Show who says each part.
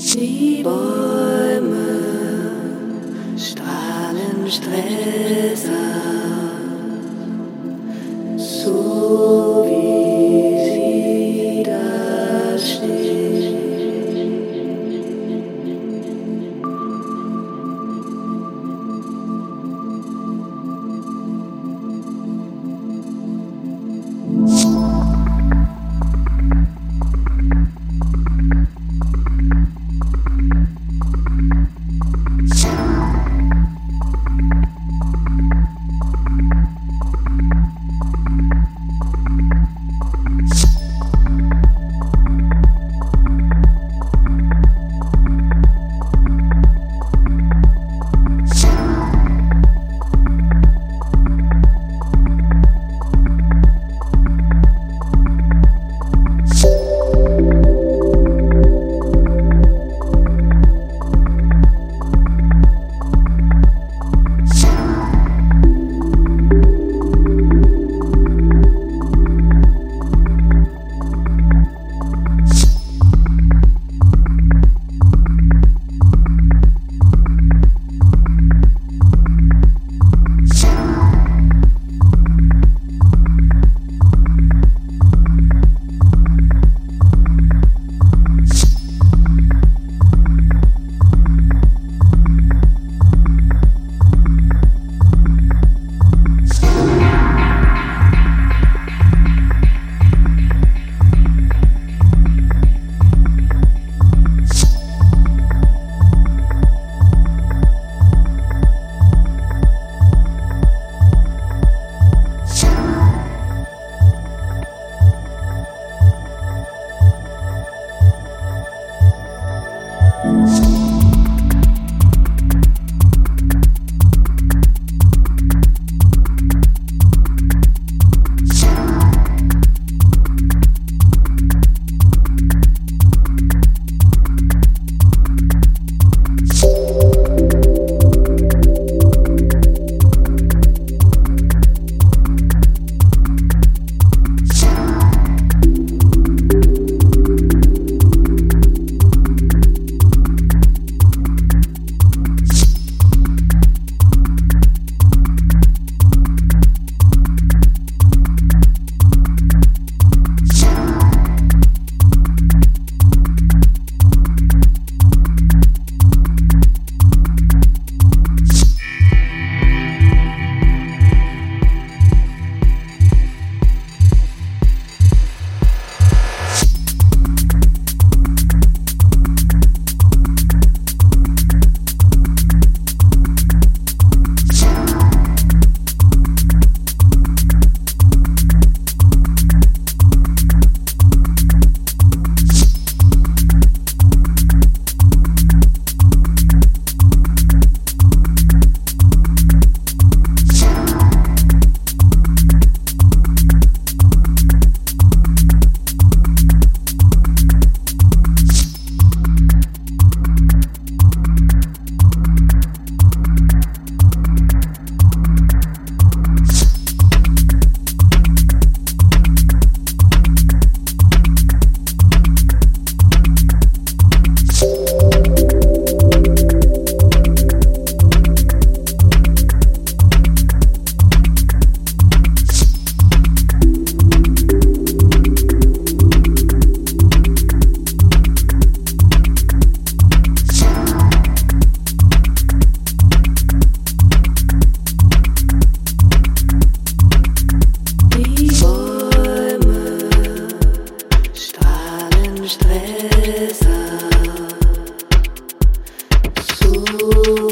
Speaker 1: Die strahlen Stress aus. Ooh.